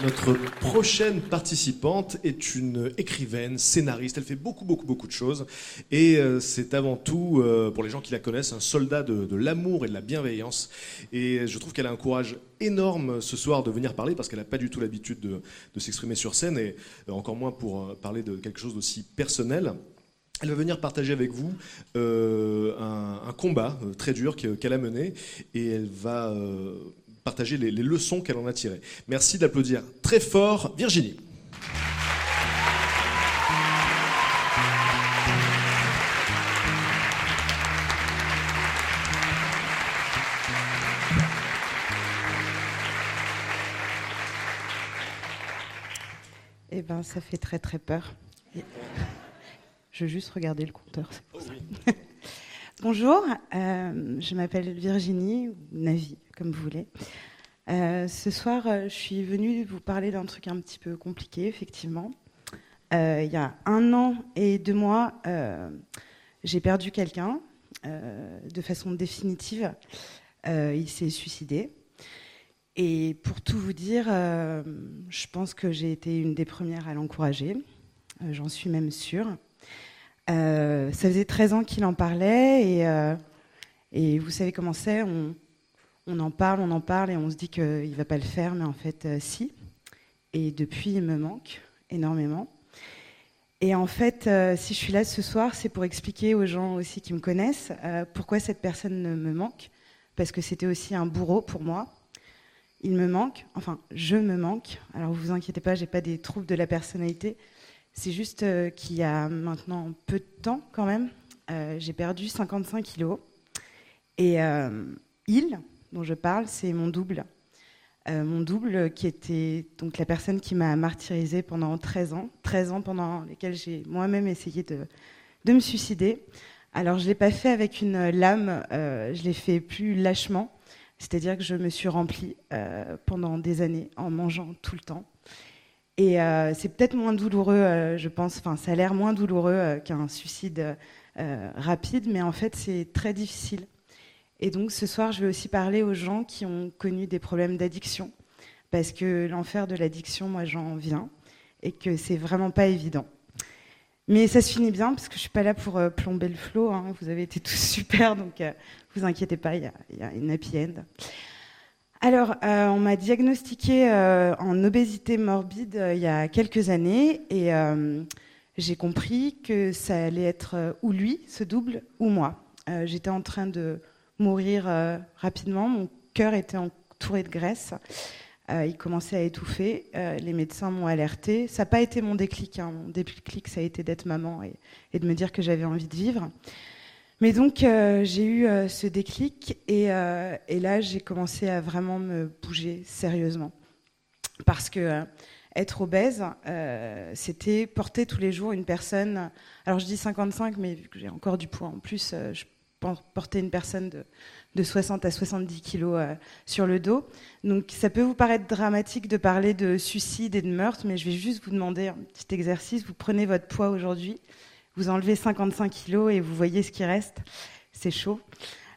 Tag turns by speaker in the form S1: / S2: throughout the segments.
S1: Notre prochaine participante est une écrivaine, scénariste. Elle fait beaucoup, beaucoup, beaucoup de choses. Et euh, c'est avant tout, euh, pour les gens qui la connaissent, un soldat de, l'amour et de la bienveillance. Et je trouve qu'elle a un courage énorme ce soir de venir parler parce qu'elle n'a pas du tout l'habitude de, s'exprimer sur scène et euh, encore moins pour euh, parler de quelque chose d'aussi personnel. Elle va venir partager avec vous euh, un, combat euh, très dur que- qu'elle a mené et elle va euh, partager les, les leçons qu'elle en a tirées. Merci d'applaudir très fort Virginie.
S2: Eh ben, ça fait très très peur. Je vais juste regarder le compteur. pour ça. Bonjour, euh, je m'appelle Virginie, ou Navi, comme vous voulez. Euh, ce soir, euh, je suis venue vous parler d'un truc un petit peu compliqué, effectivement. Il y a un an et deux mois, j'ai perdu quelqu'un de façon définitive. Il s'est suicidé. Et pour tout vous dire, je pense que j'ai été une des premières à l'encourager. J'en suis même sûre. Euh, ça faisait 13 ans qu'il en parlait et, euh, vous savez comment c'est, on, en parle, on en parle et on se dit qu'il ne va pas le faire, mais en fait, euh, si. Et depuis, il me manque énormément. Et en fait, si je suis là ce soir, c'est pour expliquer aux gens aussi qui me connaissent pourquoi cette personne me manque, parce que c'était aussi un bourreau pour moi. Il me manque, enfin, je me manque. Alors, vous vous inquiétez pas, j'ai pas des troubles de la personnalité. C'est juste euh, qu'il y a maintenant peu de temps, quand même, euh, j'ai perdu 55 kilos. Et euh, il, dont je parle, c'est mon double. Mon double qui était donc la personne qui m'a martyrisée pendant 13 ans. 13 ans pendant lesquels j'ai moi-même essayé de, de me suicider. Alors, je ne l'ai pas fait avec une lame, je l'ai fait plus lâchement. C'est-à-dire que je me suis remplie pendant des années en mangeant tout le temps. Et euh, c'est peut-être moins douloureux, euh, je pense, enfin ça a l'air moins douloureux euh, qu'un suicide rapide, mais en fait c'est très difficile. Et donc ce soir, je vais aussi parler aux gens qui ont connu des problèmes d'addiction, parce que l'enfer de l'addiction, moi j'en viens, et que c'est vraiment pas évident. Mais ça se finit bien, parce que je suis pas là pour plomber le flot, hein, vous avez été tous super, donc euh, vous inquiétez pas, il y a une happy end. Alors, euh, on m'a diagnostiqué euh, en obésité morbide euh, il y a quelques années et euh, j'ai compris que ça allait être euh, ou lui, ce double, ou moi. Euh, J'étais en train de mourir rapidement, mon cœur était entouré de graisse, il commençait à étouffer, les médecins m'ont alerté. Ça n'a pas été mon déclic, hein. mon déclic ça a été d'être maman et, et de me dire que j'avais envie de vivre. Mais donc, euh, j'ai eu euh, ce déclic et, euh, et là, j'ai commencé à vraiment me bouger sérieusement. Parce que être obèse, c'était porter tous les jours une personne. Alors, je dis 55, mais vu que j'ai encore du poids en plus, je porter une personne de, de 60 à 70 kilos sur le dos. Donc, ça peut vous paraître dramatique de parler de suicide et de meurtre, mais je vais juste vous demander un petit exercice. Vous prenez votre poids aujourd'hui vous enlevez 55 kilos et vous voyez ce qui reste, c'est chaud.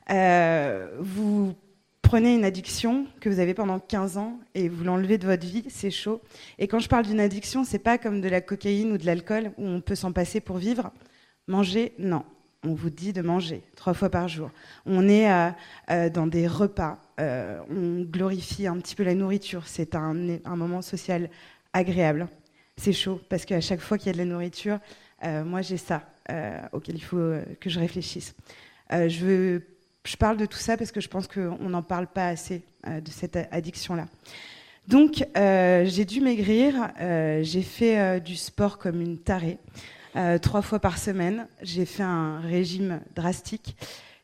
S2: Euh, vous prenez une addiction que vous avez pendant 15 ans et vous l'enlevez de votre vie, c'est chaud. Et quand je parle d'une addiction, c'est pas comme de la cocaïne ou de l'alcool où on peut s'en passer pour vivre. Manger, non. On vous dit de manger trois fois par jour. On est euh, euh, dans des repas. on glorifie un petit peu la nourriture. C'est un, moment social agréable. C'est chaud parce qu'à chaque fois qu'il y a de la nourriture, moi, j'ai ça euh, auquel il faut euh, que je réfléchisse. Euh, je, parle de tout ça parce que je pense qu'on n'en parle pas assez euh, de cette addiction-là. Donc, euh, j'ai dû maigrir. euh, j'ai fait euh, du sport comme une tarée. trois fois par semaine. J'ai fait un régime drastique.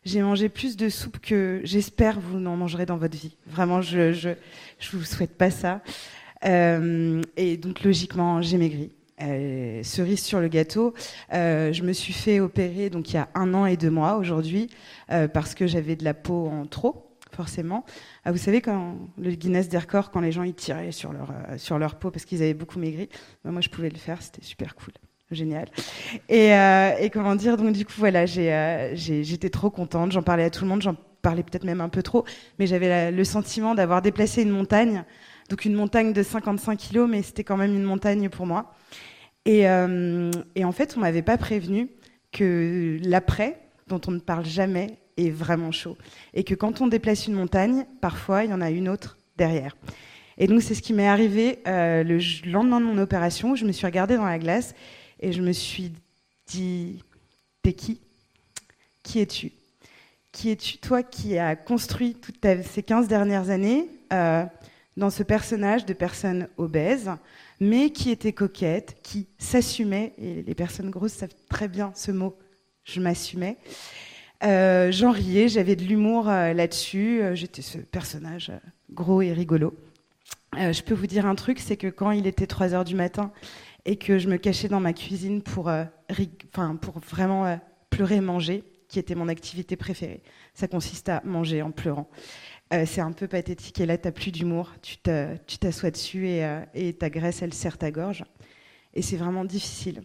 S2: J'ai mangé plus de soupe que j'espère vous n'en mangerez dans votre vie. Vraiment, je je vous souhaite pas ça. et donc logiquement, j'ai maigri. Euh, cerise sur le gâteau, euh, je me suis fait opérer donc il y a un an et deux mois aujourd'hui euh, parce que j'avais de la peau en trop forcément. Ah, vous savez quand le Guinness des records quand les gens ils tiraient sur leur sur leur peau parce qu'ils avaient beaucoup maigri, ben, moi je pouvais le faire, c'était super cool génial. Et, et, comment dire, donc du coup, voilà, j'étais trop contente, j'en parlais à tout le monde, j'en parlais peut-être même un peu trop, mais j'avais le sentiment d'avoir déplacé une montagne, donc une montagne de 55 kilos, mais c'était quand même une montagne pour moi. Euh, et, en fait, on m'avait pas prévenu que l'après, dont on ne parle jamais, est vraiment chaud. Et que quand on déplace une montagne, parfois, il y en a une autre derrière. Et donc, c'est ce qui m'est arrivé euh, le lendemain de mon opération. Je me suis regardée dans la glace et je me suis dit T'es qui? Qui es-tu? Qui es-tu, toi, qui as construit toutes ces 15 dernières années euh, dans ce personnage de personne obèse mais qui était coquette, qui s'assumait, et les personnes grosses savent très bien ce mot, je m'assumais. Euh, J'en riais, j'avais de l'humour euh, là-dessus, euh, j'étais ce personnage gros et rigolo. je peux vous dire un truc, c'est que quand il était 3 heures du matin et que je me cachais dans ma cuisine pour, pour vraiment pleurer et manger, qui était mon activité préférée, ça consiste à manger en pleurant. Euh, c'est un peu pathétique. Et là, tu n'as plus d'humour. Tu t'assois dessus et, euh, et, ta graisse, elle serre ta gorge. Et c'est vraiment difficile.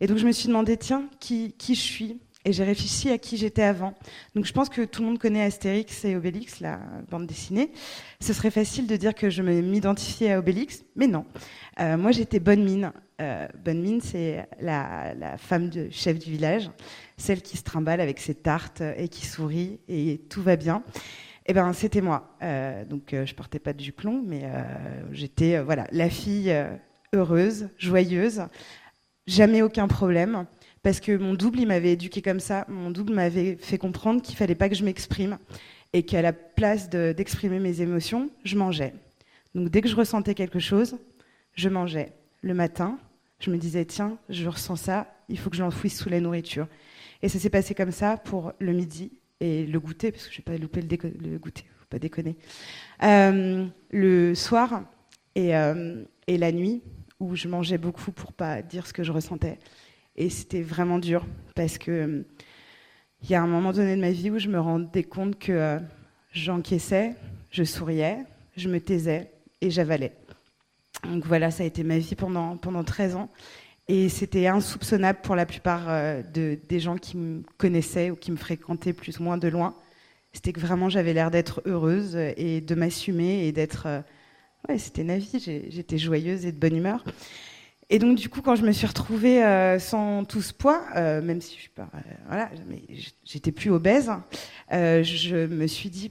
S2: Et donc, je me suis demandé, tiens, qui, je suis? Et j'ai réfléchi à qui j'étais avant. Donc, je pense que tout le monde connaît Astérix et Obélix, la bande dessinée. Ce serait facile de dire que je m'identifiais à Obélix, mais non. Euh, moi, j'étais Bonne Mine. Bonne Mine, c'est la, femme du chef du village, celle qui se trimballe avec ses tartes et qui sourit et tout va bien. Eh ben, c'était moi. Euh, donc, euh, je portais pas de juplon, mais euh, j'étais voilà la fille heureuse, joyeuse, jamais aucun problème, parce que mon double, il m'avait éduqué comme ça. Mon double m'avait fait comprendre qu'il fallait pas que je m'exprime et qu'à la place d'exprimer mes émotions, je mangeais. Donc, dès que je ressentais quelque chose, je mangeais. Le matin, je me disais tiens, je ressens ça, il faut que je l'enfouisse sous la nourriture. Et ça s'est passé comme ça pour le midi, et le goûter, parce que je vais pas louper le, le goûter, faut pas déconner. Euh, le soir et, euh, et, la nuit, où je mangeais beaucoup pour pas dire ce que je ressentais. Et c'était vraiment dur, parce que il y a un moment donné de ma vie où je me rendais compte que euh, j'encaissais, je souriais, je me taisais et j'avalais. Donc voilà, ça a été ma vie pendant, pendant 13 ans. Et c'était insoupçonnable pour la plupart euh, de, des gens qui me connaissaient ou qui me fréquentaient plus ou moins de loin. C'était que vraiment j'avais l'air d'être heureuse et de m'assumer et d'être. Euh, ouais, c'était ma vie, j'étais joyeuse et de bonne humeur. Et donc, du coup, quand je me suis retrouvée euh, sans tout ce poids, même si je suis pas. voilà, mais j'étais plus obèse, je me suis dit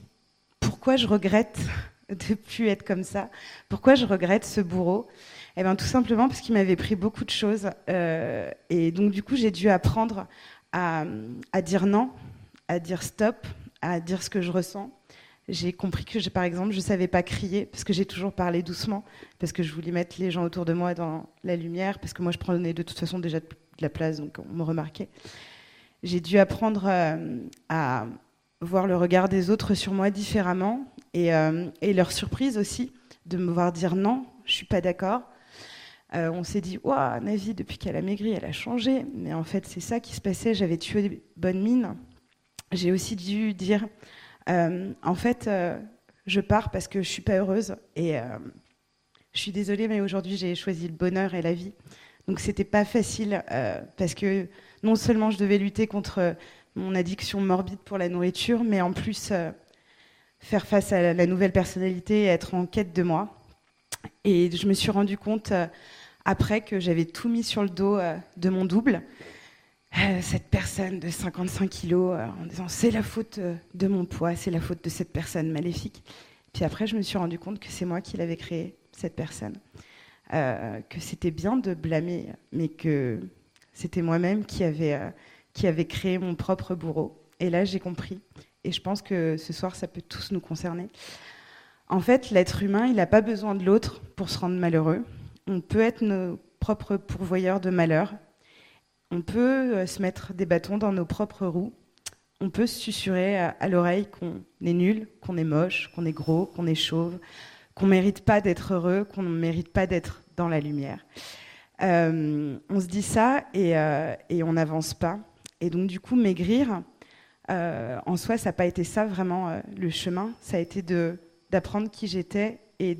S2: pourquoi je regrette de plus être comme ça? Pourquoi je regrette ce bourreau? Eh bien, tout simplement parce qu'il m'avait pris beaucoup de choses. Euh, et donc, du coup, j'ai dû apprendre à, dire non, à dire stop, à dire ce que je ressens. J'ai compris que, par exemple, je ne savais pas crier, parce que j'ai toujours parlé doucement, parce que je voulais mettre les gens autour de moi dans la lumière, parce que moi, je prenais de toute façon déjà de la place, donc on me remarquait. J'ai dû apprendre euh, à voir le regard des autres sur moi différemment, et, euh, et leur surprise aussi de me voir dire non, je suis pas d'accord, euh, on s'est dit, waouh, Navi, depuis qu'elle a maigri, elle a changé. Mais en fait, c'est ça qui se passait. J'avais tué des bonnes mines. J'ai aussi dû dire, euh, en fait, euh, je pars parce que je suis pas heureuse. Et je suis désolée, mais aujourd'hui, j'ai choisi le bonheur et la vie. Donc, c'était pas facile parce que non seulement je devais lutter contre mon addiction morbide pour la nourriture, mais en plus faire face à la nouvelle personnalité et être en quête de moi. Et je me suis rendu compte après que j'avais tout mis sur le dos euh, de mon double. Euh, cette personne de 55 kilos euh, en disant c'est la faute de mon poids, c'est la faute de cette personne maléfique. Puis après, je me suis rendu compte que c'est moi qui l'avais créée, cette personne. que c'était bien de blâmer, mais que c'était moi-même qui qui avait créé mon propre bourreau. Et là, j'ai compris. Et je pense que ce soir, ça peut tous nous concerner. En fait, l'être humain, il n'a pas besoin de l'autre pour se rendre malheureux on peut être nos propres pourvoyeurs de malheur. on peut euh, se mettre des bâtons dans nos propres roues. On peut se susurrer à, l'oreille qu'on est nul, qu'on est moche, qu'on est gros, qu'on est chauve, qu'on ne mérite pas d'être heureux, qu'on ne mérite pas d'être dans la lumière. Euh, on se dit ça et, euh, et on n'avance pas. Et donc du coup, maigrir, en soi, ça n'a pas été ça vraiment le chemin. Ça a été d'apprendre qui j'étais et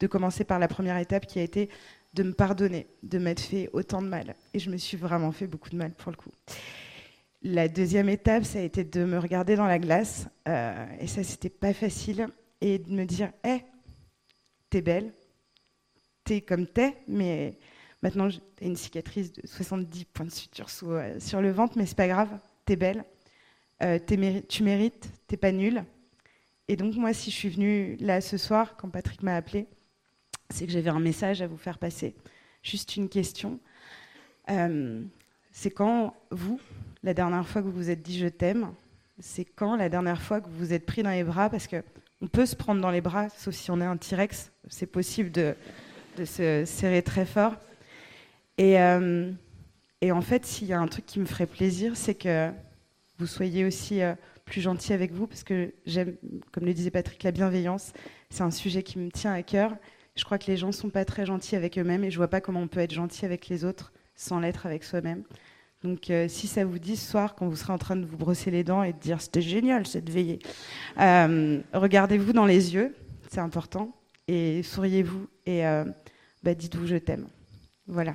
S2: de commencer par la première étape qui a été de me pardonner de m'être fait autant de mal. Et je me suis vraiment fait beaucoup de mal pour le coup. La deuxième étape, ça a été de me regarder dans la glace. Euh, et ça, c'était pas facile. Et de me dire, hé, hey, t'es belle, t'es comme t'es, mais maintenant j'ai une cicatrice de 70 points de suture euh, sur le ventre, mais c'est pas grave, t'es belle, euh, tu mérites, t'es pas nulle. Et donc moi, si je suis venue là ce soir, quand Patrick m'a appelé, c'est que j'avais un message à vous faire passer. Juste une question. Euh, c'est quand vous, la dernière fois que vous vous êtes dit je t'aime, c'est quand la dernière fois que vous vous êtes pris dans les bras? Parce qu'on peut se prendre dans les bras, sauf si on est un T-Rex, c'est possible de, se serrer très fort. Et, euh, et en fait, s'il y a un truc qui me ferait plaisir, c'est que vous soyez aussi euh, plus gentil avec vous, parce que j'aime, comme le disait Patrick, la bienveillance, c'est un sujet qui me tient à cœur. Je crois que les gens sont pas très gentils avec eux-mêmes et je vois pas comment on peut être gentil avec les autres sans l'être avec soi-même. Donc, euh, si ça vous dit ce soir, quand vous serez en train de vous brosser les dents et de dire c'était génial cette veillée, euh, regardez-vous dans les yeux, c'est important, et souriez-vous et euh, bah, dites-vous je t'aime. Voilà.